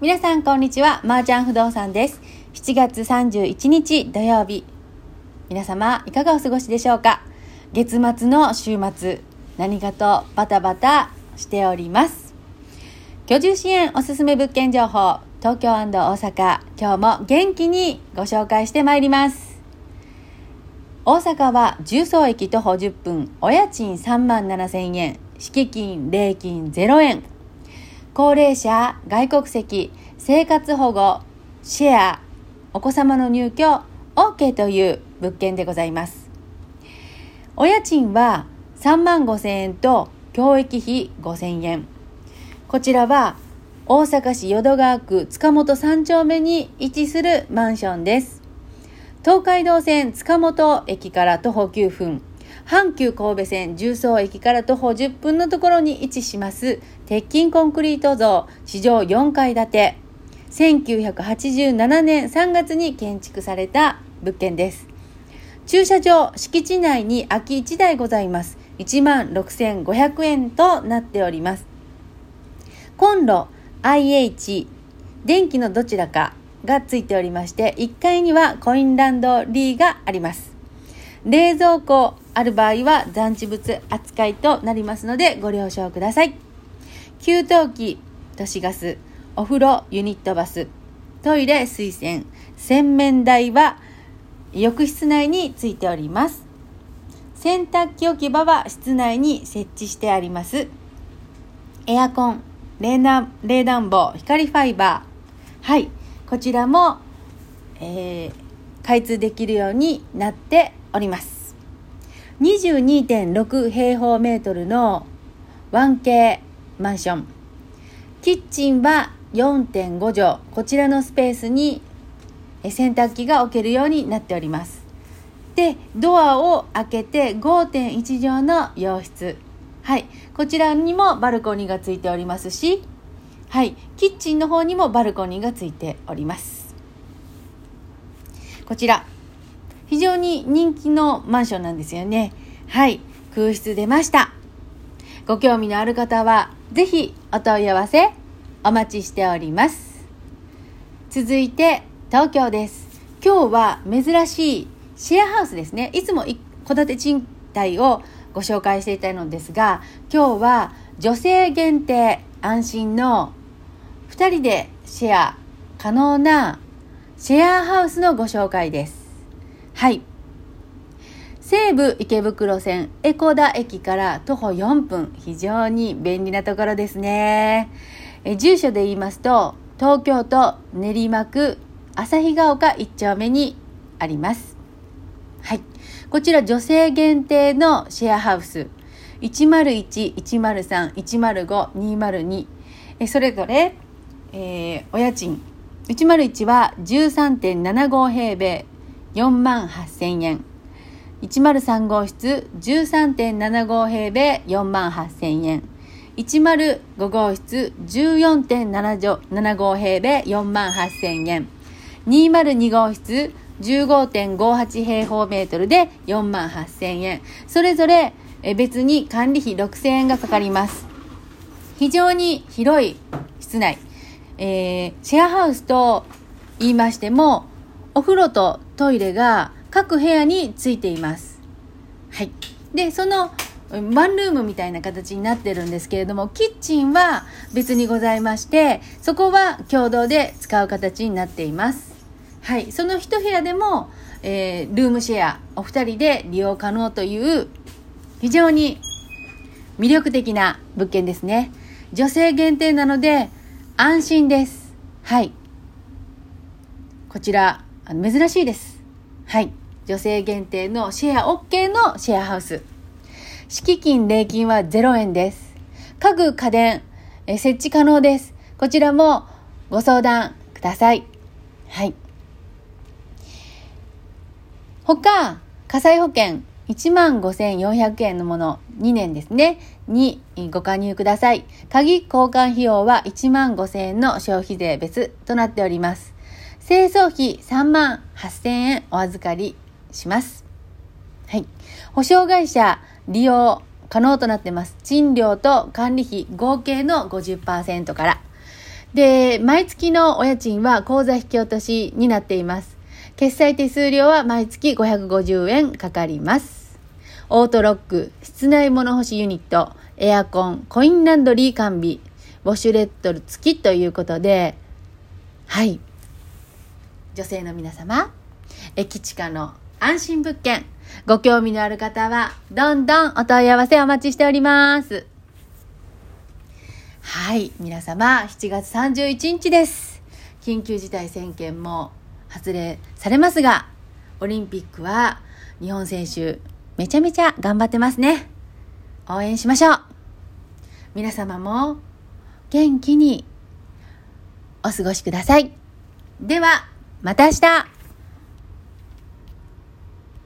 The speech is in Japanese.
皆さんこんにちは、まー、ちゃん不動産です。7月31日土曜日。皆様いかがお過ごしでしょうか？月末の週末、何かとバタバタしております。居住支援おすすめ物件情報、東京大阪、今日も元気にご紹介してまいります。大阪は重曹駅徒歩10分、お家賃3万7千円、敷金、礼金0円。高齢者、外国籍、生活保護、シェア、お子様の入居、OK という物件でございます。お家賃は3万5千円と教育費5千円。こちらは大阪市淀川区塚本3丁目に位置するマンションです。東海道線塚本駅から徒歩9分、阪急神戸線重曹駅から徒歩10分のところに位置します。鉄筋コンクリート像地上4階建て。1987年3月に建築された物件です。駐車場敷地内に空き1台ございます。1万6500円となっております。コンロ IH 電気のどちらかがついておりまして1階にはコインランドリーがあります。冷蔵庫ある場合は残地物扱いとなりますのでご了承ください。給湯器、都市ガス、お風呂、ユニットバス、トイレ、水洗、洗面台は浴室内についております。洗濯機置き場は室内に設置してあります。エアコン、冷暖冷暖房、光ファイバー。はい、こちらも、えー、開通できるようになっております。22.6平方メートルの 1K マンション。キッチンは4.5畳。こちらのスペースに洗濯機が置けるようになっております。で、ドアを開けて5.1畳の洋室。はい。こちらにもバルコニーがついておりますし、はい。キッチンの方にもバルコニーがついております。こちら。非常に人気のマンションなんですよね。はい。空室出ました。ご興味のある方は、ぜひお問い合わせお待ちしております。続いて、東京です。今日は珍しいシェアハウスですね。いつも戸建て賃貸をご紹介していたのですが、今日は女性限定安心の2人でシェア可能なシェアハウスのご紹介です。はい。西武池袋線江古田駅から徒歩4分、非常に便利なところですね。え住所で言いますと、東京都練馬区旭ヶ丘1丁目にあります。はい。こちら女性限定のシェアハウス。101、103、105、202。えそれぞれ、えー、お家賃。101は13.75平米。4万8000円。103号室13.75平米4万8000円。105号室14.75平米4万8000円。202号室15.58平方メートルで4万8000円。それぞれ別に管理費6000円がかかります。非常に広い室内。えー、シェアハウスと言いましても、お風呂とトイレが各部屋についています。はい。で、そのワンルームみたいな形になってるんですけれども、キッチンは別にございまして、そこは共同で使う形になっています。はい。その一部屋でも、えー、ルームシェア、お二人で利用可能という、非常に魅力的な物件ですね。女性限定なので、安心です。はい。こちら、珍しいです。はい。女性限定のシェア OK のシェアハウス。敷金、礼金は0円です。家具、家電、え設置可能です。こちらもご相談ください。はい。他、火災保険15,400円のもの2年ですね。にご加入ください。鍵交換費用は1万5,000円の消費税別となっております。清掃費3万8000円お預かりします。はい。保証会社利用可能となってます。賃料と管理費合計の50%から。で、毎月のお家賃は口座引き落としになっています。決済手数料は毎月550円かかります。オートロック、室内物干しユニット、エアコン、コインランドリー完備、ウォシュレット付きということで、はい。女性の皆様、駅地下の安心物件、ご興味のある方は、どんどんお問い合わせお待ちしております。はい、皆様、7月31日です。緊急事態宣言も発令されますが、オリンピックは日本選手めちゃめちゃ頑張ってますね。応援しましょう。皆様も元気にお過ごしください。では、また明日。